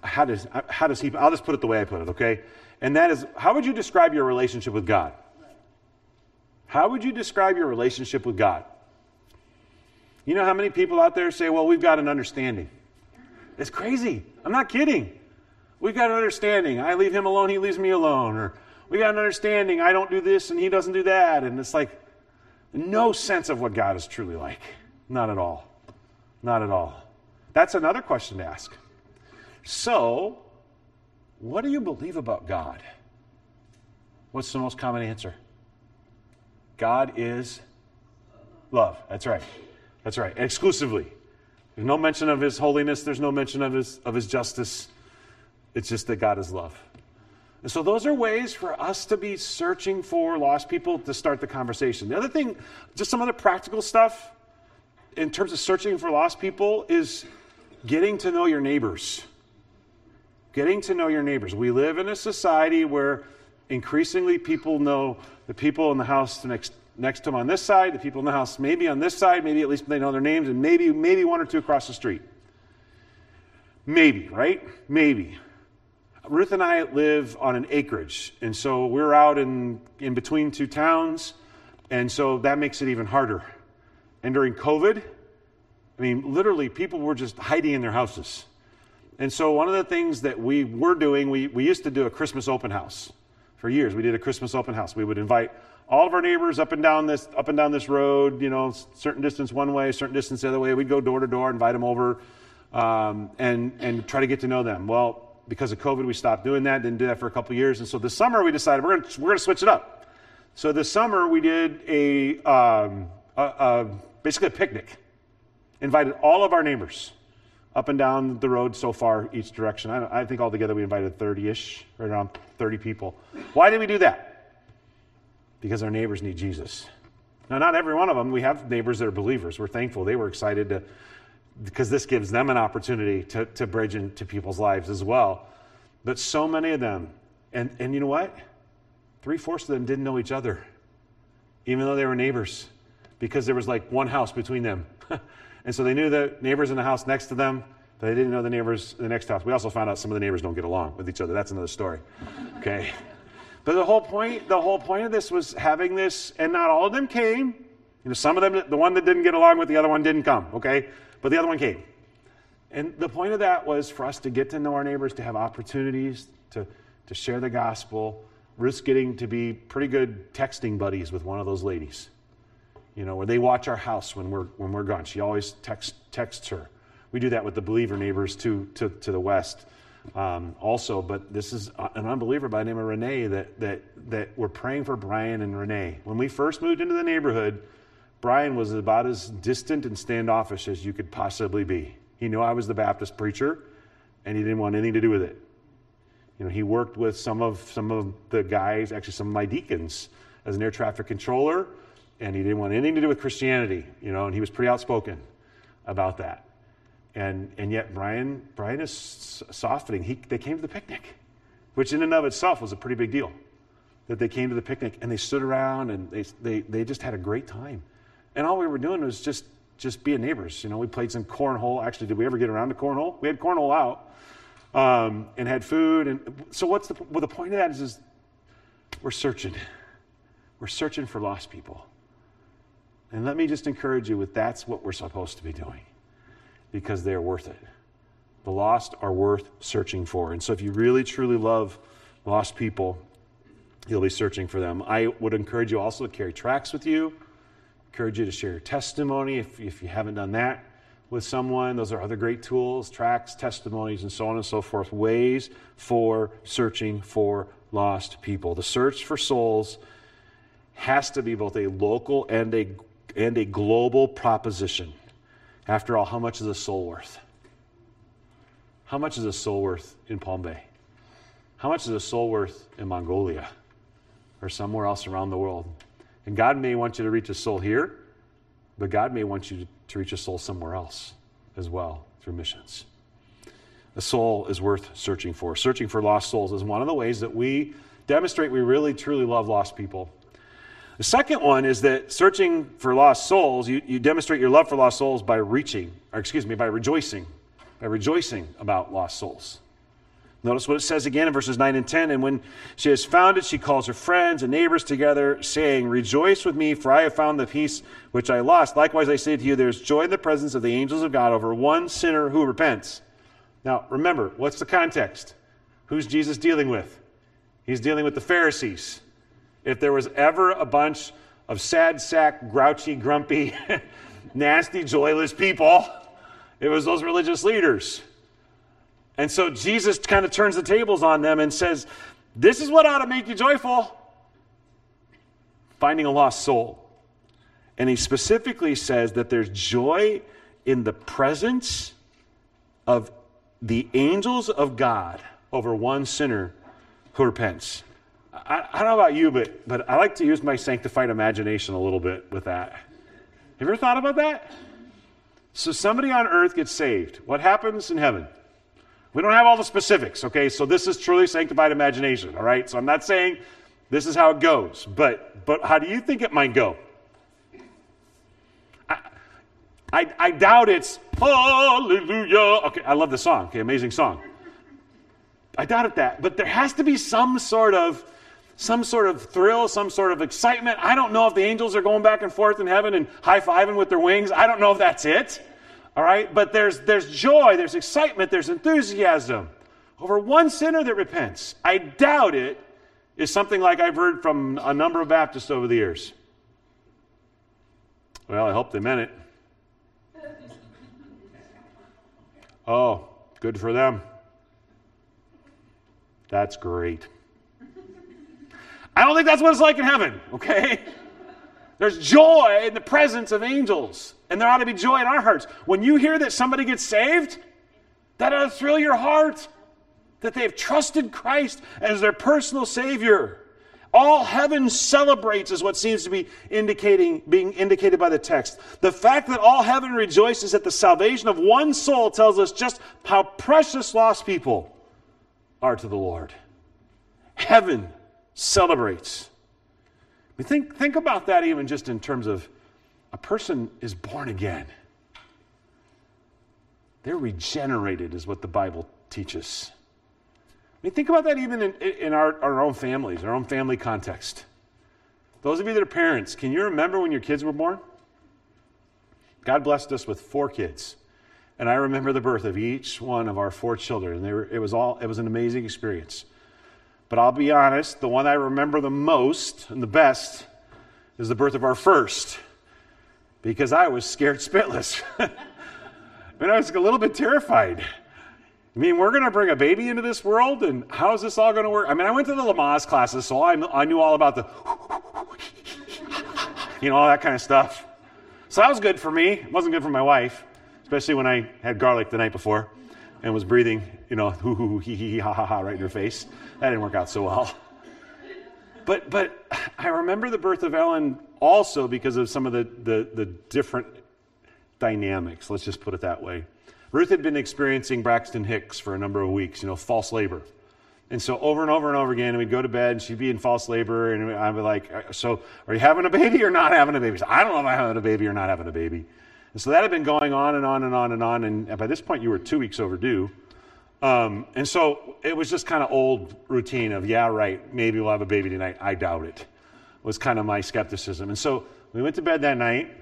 how does how does he? I'll just put it the way I put it, okay? And that is, how would you describe your relationship with God? How would you describe your relationship with God? You know how many people out there say, well, we've got an understanding? It's crazy. I'm not kidding. We've got an understanding. I leave him alone, he leaves me alone. Or we got an understanding. I don't do this and he doesn't do that. And it's like no sense of what God is truly like. Not at all. Not at all. That's another question to ask. So, what do you believe about God? What's the most common answer? God is love. That's right. That's right, exclusively. There's no mention of his holiness, there's no mention of his, of his justice. It's just that God is love. And so those are ways for us to be searching for lost people to start the conversation. The other thing, just some other practical stuff in terms of searching for lost people is getting to know your neighbors. Getting to know your neighbors. We live in a society where increasingly people know the people in the house next next to them on this side, the people in the house maybe on this side, maybe at least they know their names, and maybe maybe one or two across the street. Maybe, right? Maybe. Ruth and I live on an acreage, and so we're out in, in between two towns, and so that makes it even harder. And during COVID, I mean, literally, people were just hiding in their houses. And so, one of the things that we were doing, we, we used to do a Christmas open house. For years, we did a Christmas open house. We would invite all of our neighbors up and down this up and down this road. You know, certain distance one way, certain distance the other way. We'd go door to door, invite them over, um, and and try to get to know them. Well, because of COVID, we stopped doing that, didn't do that for a couple years. And so this summer, we decided we're going we're gonna switch it up. So this summer, we did a, um, a, a, basically a picnic. Invited all of our neighbors up and down the road so far, each direction. I, I think altogether we invited 30 ish, right around 30 people. Why did we do that? Because our neighbors need Jesus. Now, not every one of them. We have neighbors that are believers. We're thankful. They were excited to because this gives them an opportunity to, to bridge into people's lives as well. But so many of them, and, and you know what? Three fourths of them didn't know each other, even though they were neighbors, because there was like one house between them. and so they knew the neighbors in the house next to them, but they didn't know the neighbors in the next house. We also found out some of the neighbors don't get along with each other. That's another story. Okay. But the whole point, the whole point of this was having this, and not all of them came. You know, some of them, the one that didn't get along with the other one didn't come. Okay, but the other one came. And the point of that was for us to get to know our neighbors, to have opportunities to, to share the gospel. Ruth's getting to be pretty good texting buddies with one of those ladies. You know, where they watch our house when we're, when we're gone. She always text, texts her. We do that with the believer neighbors to, to, to the west um, also. But this is an unbeliever by the name of Renee that, that, that we're praying for Brian and Renee. When we first moved into the neighborhood, Brian was about as distant and standoffish as you could possibly be. He knew I was the Baptist preacher, and he didn't want anything to do with it. You know, he worked with some of some of the guys, actually some of my deacons, as an air traffic controller, and he didn't want anything to do with Christianity. You know, and he was pretty outspoken about that. And and yet Brian Brian is softening. He they came to the picnic, which in and of itself was a pretty big deal. That they came to the picnic and they stood around and they they they just had a great time. And all we were doing was just just being neighbors. You know, we played some cornhole. Actually, did we ever get around to cornhole? We had cornhole out um, and had food. And so, what's the well? The point of that is, is we're searching. We're searching for lost people. And let me just encourage you with that's what we're supposed to be doing because they're worth it. The lost are worth searching for. And so, if you really truly love lost people, you'll be searching for them. I would encourage you also to carry tracts with you encourage you to share your testimony if, if you haven't done that with someone. Those are other great tools, tracks, testimonies, and so on and so forth. Ways for searching for lost people. The search for souls has to be both a local and a, and a global proposition. After all, how much is a soul worth? How much is a soul worth in Palm Bay? How much is a soul worth in Mongolia or somewhere else around the world? And God may want you to reach a soul here, but God may want you to reach a soul somewhere else as well through missions. A soul is worth searching for. Searching for lost souls is one of the ways that we demonstrate we really truly love lost people. The second one is that searching for lost souls, you, you demonstrate your love for lost souls by reaching, or excuse me, by rejoicing, by rejoicing about lost souls. Notice what it says again in verses 9 and 10. And when she has found it, she calls her friends and neighbors together, saying, Rejoice with me, for I have found the piece which I lost. Likewise, I say to you, there is joy in the presence of the angels of God over one sinner who repents. Now, remember, what's the context? Who's Jesus dealing with? He's dealing with the Pharisees. If there was ever a bunch of sad sack, grouchy, grumpy, nasty, joyless people, it was those religious leaders. And so Jesus kind of turns the tables on them and says, This is what ought to make you joyful finding a lost soul. And he specifically says that there's joy in the presence of the angels of God over one sinner who repents. I, I, don't know about you, but, but I like to use my sanctified imagination a little bit with that. Have you ever thought about that? So somebody on earth gets saved. What happens in heaven? We don't have all the specifics, okay? So this is truly sanctified imagination, all right? So I'm not saying this is how it goes, but but how do you think it might go? I, I, I doubt it's hallelujah. Okay, I love the song. Okay, amazing song. I doubt it that, but there has to be some sort of some sort of thrill, some sort of excitement. I don't know if the angels are going back and forth in heaven and high fiving with their wings. I don't know if that's it. All right? But there's, there's joy, there's excitement, there's enthusiasm over one sinner that repents. I doubt it is something like I've heard from a number of Baptists over the years. Well, I hope they meant it. Oh, good for them. That's great. I don't think that's what it's like in heaven, okay? There's joy in the presence of angels, and there ought to be joy in our hearts. When you hear that somebody gets saved, that ought to thrill your heart that they have trusted Christ as their personal Savior. All heaven celebrates is what seems to be indicating, being indicated by the text. The fact that all heaven rejoices at the salvation of one soul tells us just how precious lost people are to the Lord. Heaven celebrates. I mean, think, think about that even just in terms of a person is born again. They're regenerated, is what the Bible teaches. I mean, think about that even in, in our, our own families, our own family context. Those of you that are parents, can you remember when your kids were born? God blessed us with four kids. And I remember the birth of each one of our four children. And were, it, was all, it was an amazing experience. But I'll be honest, the one I remember the most and the best is the birth of our first, because I was scared spitless. I mean, I was a little bit terrified. I mean, we're going to bring a baby into this world, and how is this all going to work? I mean, I went to the Lamaze classes, so I, I knew all about the, you know, all that kind of stuff. So that was good for me. It wasn't good for my wife, especially when I had garlic the night before and was breathing, you know, hoo hoo hoo, hee hee, ha ha ha, right in her face. That didn't work out so well. But, but I remember the birth of Ellen also because of some of the, the, the different dynamics, let's just put it that way. Ruth had been experiencing Braxton Hicks for a number of weeks, you know, false labor. And so over and over and over again, we'd go to bed and she'd be in false labor. And I'd be like, uh, So are you having a baby or not having a baby? I don't know if I'm having a baby or not having a baby. And so that had been going on and on and on and on. And by this point, you were two weeks overdue. Um, and so it was just kind of old routine of, yeah, right, maybe we'll have a baby tonight. I doubt it, was kind of my skepticism. And so we went to bed that night,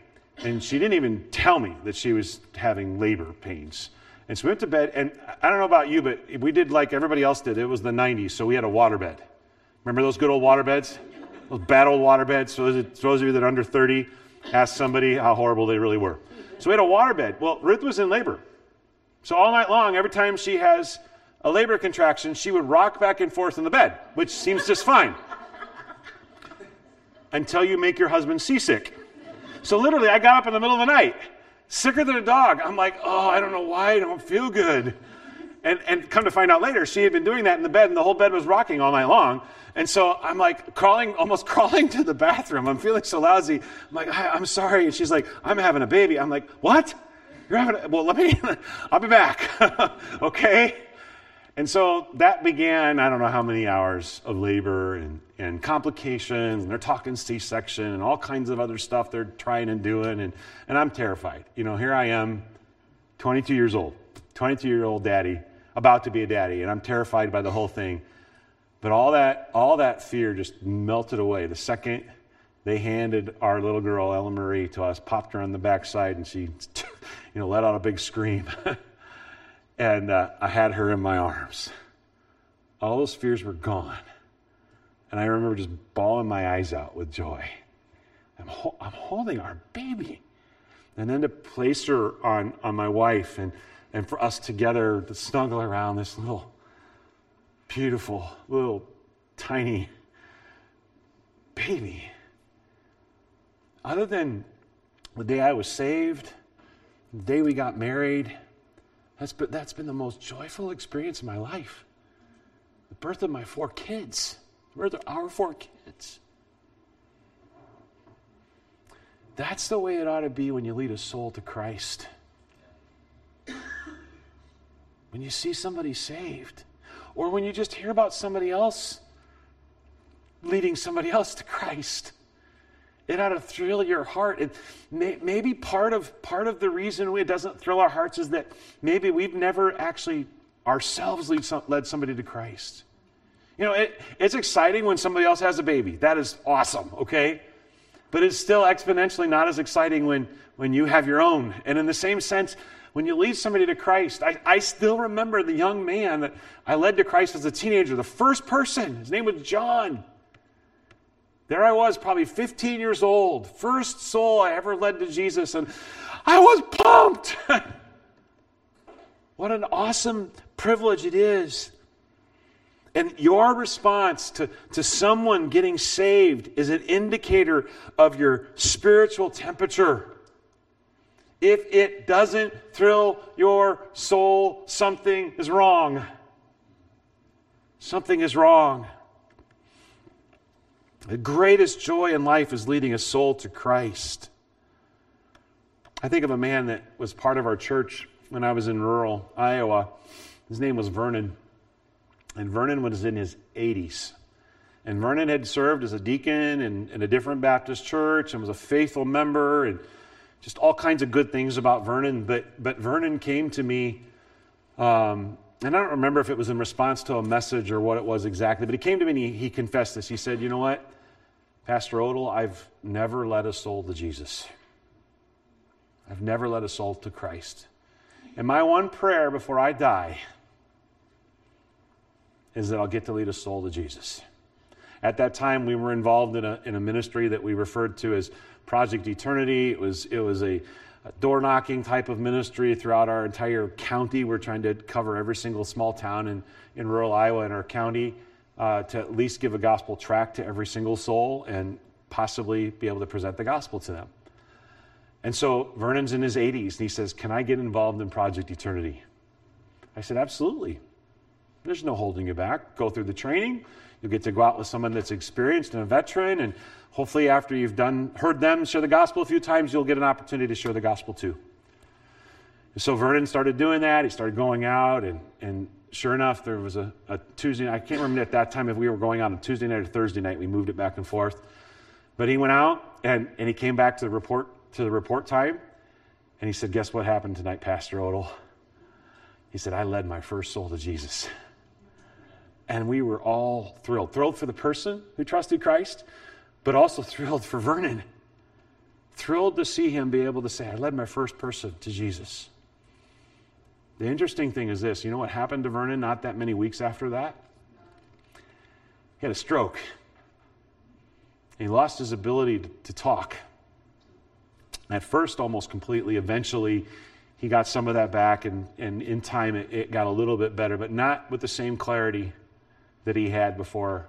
and she didn't even tell me that she was having labor pains. And so we went to bed, and I don't know about you, but we did like everybody else did. It was the 90s, so we had a water bed. Remember those good old water beds? Those bad old water beds? So those of you that are under 30, ask somebody how horrible they really were. So we had a waterbed. Well, Ruth was in labor. So all night long, every time she has a labor contraction, she would rock back and forth in the bed, which seems just fine. Until you make your husband seasick. So literally, I got up in the middle of the night, sicker than a dog. I'm like, oh, I don't know why I don't feel good. And, and come to find out later, she had been doing that in the bed, and the whole bed was rocking all night long. And so I'm like crawling, almost crawling to the bathroom. I'm feeling so lousy. I'm like, I'm sorry. And she's like, I'm having a baby. I'm like, what? You're having a, well, let me, I'll be back. okay? And so that began, I don't know how many hours of labor and, and complications, and they're talking C section and all kinds of other stuff they're trying and doing. And, and I'm terrified. You know, here I am, 22 years old, 22 year old daddy about to be a daddy, and I'm terrified by the whole thing. But all that, all that fear just melted away the second they handed our little girl, Ellen Marie, to us, popped her on the backside, and she, you know, let out a big scream. and uh, I had her in my arms. All those fears were gone. And I remember just bawling my eyes out with joy. I'm, ho- I'm holding our baby. And then to place her on, on my wife and and for us together to snuggle around this little beautiful, little tiny baby. Other than the day I was saved, the day we got married, that's been, that's been the most joyful experience of my life. the birth of my four kids, the birth of our four kids. That's the way it ought to be when you lead a soul to Christ. When you see somebody saved, or when you just hear about somebody else leading somebody else to Christ. It ought to thrill your heart. It may, maybe part of part of the reason it doesn't thrill our hearts is that maybe we've never actually ourselves lead some, led somebody to Christ. You know, it, it's exciting when somebody else has a baby. That is awesome, okay? But it's still exponentially not as exciting when, when you have your own. And in the same sense, when you lead somebody to Christ, I, I still remember the young man that I led to Christ as a teenager, the first person. His name was John. There I was, probably 15 years old, first soul I ever led to Jesus, and I was pumped. what an awesome privilege it is. And your response to, to someone getting saved is an indicator of your spiritual temperature. If it doesn't thrill your soul, something is wrong. Something is wrong. The greatest joy in life is leading a soul to Christ. I think of a man that was part of our church when I was in rural Iowa. His name was Vernon. And Vernon was in his 80s. And Vernon had served as a deacon in, in a different Baptist church and was a faithful member and just all kinds of good things about Vernon. But, but Vernon came to me, um, and I don't remember if it was in response to a message or what it was exactly, but he came to me and he, he confessed this. He said, You know what? Pastor Odell, I've never led a soul to Jesus. I've never led a soul to Christ. And my one prayer before I die is that I'll get to lead a soul to Jesus. At that time, we were involved in a, in a ministry that we referred to as Project Eternity. It was, it was a, a door knocking type of ministry throughout our entire county. We're trying to cover every single small town in, in rural Iowa in our county uh, to at least give a gospel tract to every single soul and possibly be able to present the gospel to them. And so Vernon's in his 80s and he says, Can I get involved in Project Eternity? I said, Absolutely. There's no holding you back. Go through the training. You'll get to go out with someone that's experienced and a veteran. And hopefully, after you've done, heard them share the gospel a few times, you'll get an opportunity to share the gospel too. So Vernon started doing that. He started going out and, and sure enough, there was a, a Tuesday. I can't remember at that time if we were going out on a Tuesday night or Thursday night. We moved it back and forth. But he went out and, and he came back to the report to the report time, and he said, "Guess what happened tonight, Pastor Odell?" He said, "I led my first soul to Jesus." And we were all thrilled. Thrilled for the person who trusted Christ, but also thrilled for Vernon. Thrilled to see him be able to say, I led my first person to Jesus. The interesting thing is this you know what happened to Vernon not that many weeks after that? He had a stroke. He lost his ability to, talk. At first, almost completely. Eventually, he got some of that back, and, and in time, it, it got a little bit better, but not with the same clarity that he had before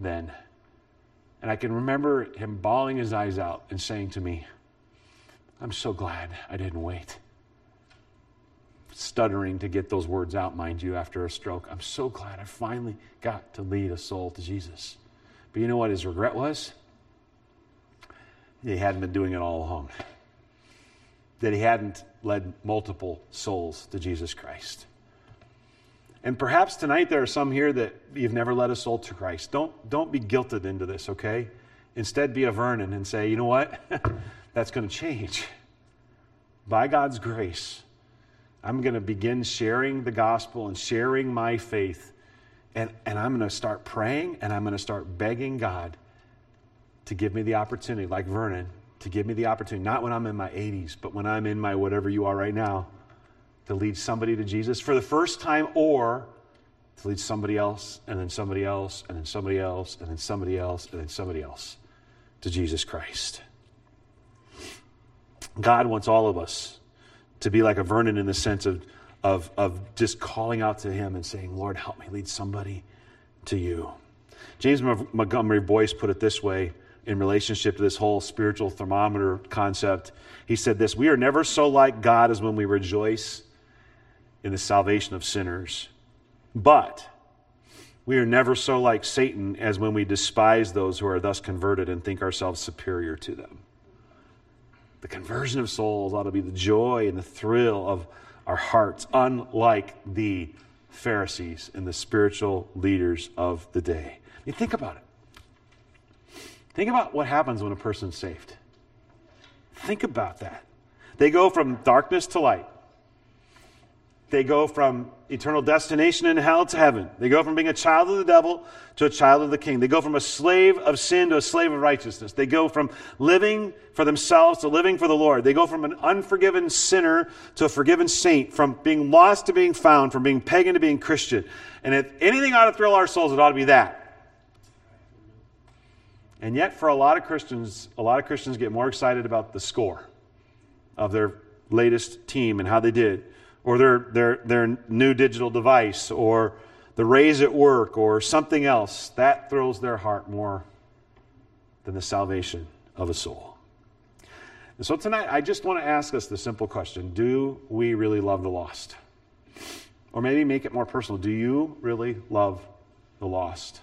then. And I can remember him bawling his eyes out and saying to me, I'm so glad I didn't wait stuttering to get those words out, mind you, after a stroke. I'm so glad I finally got to lead a soul to Jesus. But you know what his regret was? He hadn't been doing it all along, that he hadn't led multiple souls to Jesus Christ. And perhaps tonight there are some here that you've never led a soul to Christ. Don't, don't be guilted into this, okay? Instead, be a Vernon and say, you know what? That's going to change. By God's grace, I'm going to begin sharing the gospel and sharing my faith. And, and I'm going to start praying and I'm going to start begging God to give me the opportunity, like Vernon, to give me the opportunity, not when I'm in my 80s, but when I'm in my whatever you are right now, to lead somebody to Jesus for the first time or to lead somebody else and then somebody else and then somebody else and then somebody else and then somebody else to Jesus Christ. God wants all of us to be like a Vernon in the sense of, of, of just calling out to him and saying, Lord, help me lead somebody to you. James Montgomery Boice put it this way in relationship to this whole spiritual thermometer concept. He said this We are never so like God as when we rejoice in the salvation of sinners. But We are never so like Satan as when we despise those who are thus converted and think ourselves superior to them. The conversion of souls ought to be the joy and the thrill of our hearts, unlike the Pharisees and the spiritual leaders of the day. I mean, think about it. Think about what happens when a person's saved. Think about that. They go from darkness to light. They go from eternal destination in hell to heaven. They go from being a child of the devil to a child of the king. They go from a slave of sin to a slave of righteousness. They go from living for themselves to living for the Lord. They go from an unforgiven sinner to a forgiven saint, from being lost to being found, from being pagan to being Christian. And if anything ought to thrill our souls, it ought to be that. And yet, for a lot of Christians, a lot of Christians get more excited about the score of their latest team and how they did or their, their, their new digital device or the raise at work or something else, that thrills their heart more than the salvation of a soul. And so tonight, I just want to ask us the simple question Do we really love the lost? Or maybe make it more personal. Do you really love the lost?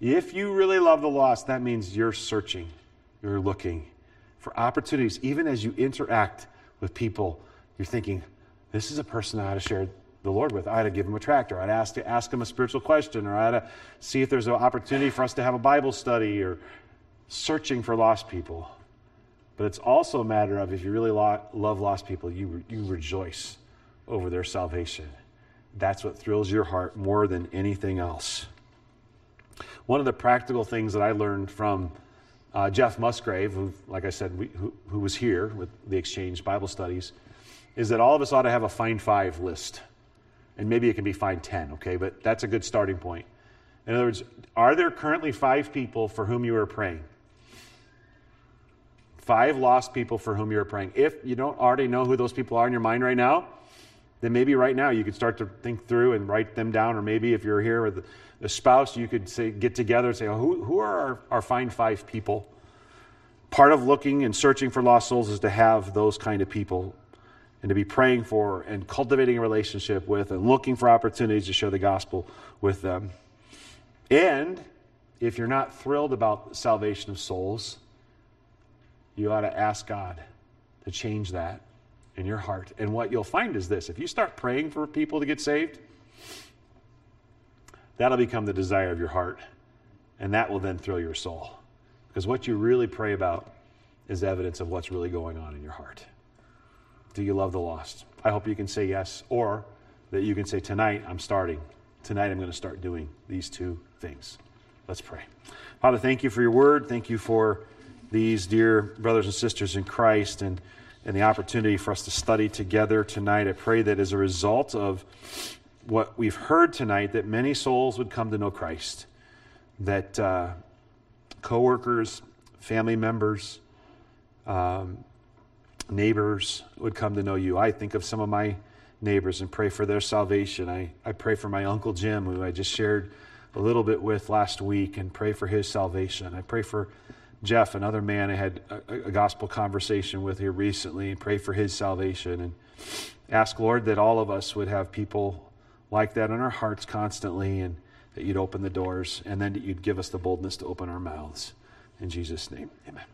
If you really love the lost, that means you're searching, you're looking for opportunities. Even as you interact with people, you're thinking, this is a person I ought to share the Lord with. I ought to give him a tractor. I'd ask to ask him a spiritual question, or I ought to see if there's an opportunity for us to have a Bible study, or searching for lost people. But it's also a matter of if you really lo- love lost people, you, you rejoice over their salvation. That's what thrills your heart more than anything else. One of the practical things that I learned from uh, Jeff Musgrave, who, like I said, we, who, who was here with the Exchange Bible Studies, is that all of us ought to have a find five list. And maybe it can be find 10, okay? But that's a good starting point. In other words, are there currently five people for whom you are praying? Five lost people for whom you are praying. If you don't already know who those people are in your mind right now, then maybe right now you could start to think through and write them down. Or maybe if you're here with a spouse, you could say, get together and say, oh, who, who are our, our find five people? Part of looking and searching for lost souls is to have those kind of people and to be praying for and cultivating a relationship with and looking for opportunities to share the gospel with them. And if you're not thrilled about the salvation of souls, you ought to ask God to change that in your heart. And what you'll find is this if you start praying for people to get saved, that'll become the desire of your heart. And that will then thrill your soul. Because what you really pray about is evidence of what's really going on in your heart. Do you love the lost? I hope you can say yes, or that you can say, Tonight I'm starting. Tonight I'm going to start doing these two things. Let's pray. Father, thank you for your word. Thank you for these dear brothers and sisters in Christ and, and the opportunity for us to study together tonight. I pray that as a result of what we've heard tonight, that many souls would come to know Christ, that uh, coworkers, family members, um, neighbors would come to know you. I think of some of my neighbors and pray for their salvation. I, I pray for my Uncle Jim, who I just shared a little bit with last week, and pray for his salvation. I pray for Jeff, another man I had a, a gospel conversation with here recently, and pray for his salvation. And ask, Lord, that all of us would have people like that in our hearts constantly, and that you'd open the doors, and then that you'd give us the boldness to open our mouths. In Jesus' name, amen.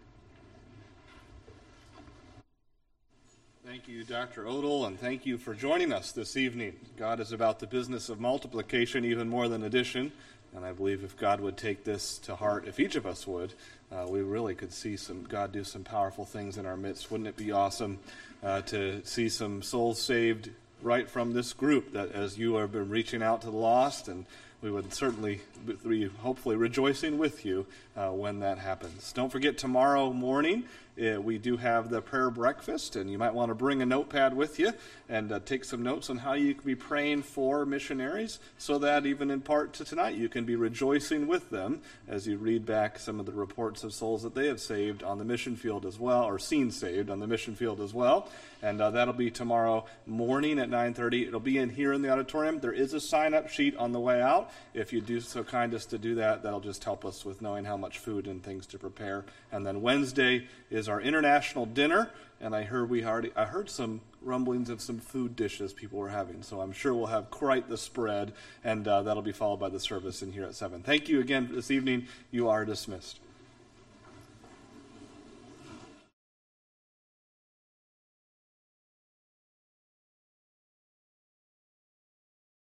Thank you, Dr. Odell, and thank you for joining us this evening. God is about the business of multiplication even more than addition, and I believe if God would take this to heart, if each of us would, uh, we really could see some God do some powerful things in our midst. Wouldn't it be awesome uh, to see some souls saved right from this group? That as you have been reaching out to the lost and we would certainly be hopefully rejoicing with you uh, when that happens. Don't forget tomorrow morning we do have the prayer breakfast, and you might want to bring a notepad with you and uh, take some notes on how you can be praying for missionaries so that even in part to tonight you can be rejoicing with them as you read back some of the reports of souls that they have saved on the mission field as well, or seen saved on the mission field as well. And uh, that'll be tomorrow morning at 9.30. It'll be in here in the auditorium. There is a sign-up sheet on the way out. If you do so kind as to do that, that'll just help us with knowing how much food and things to prepare. And then Wednesday is our international dinner, and I heard we already I heard some rumblings of some food dishes people were having. So I'm sure we'll have quite the spread, and uh, that'll be followed by the service in here at 7. Thank you again this evening. You are dismissed.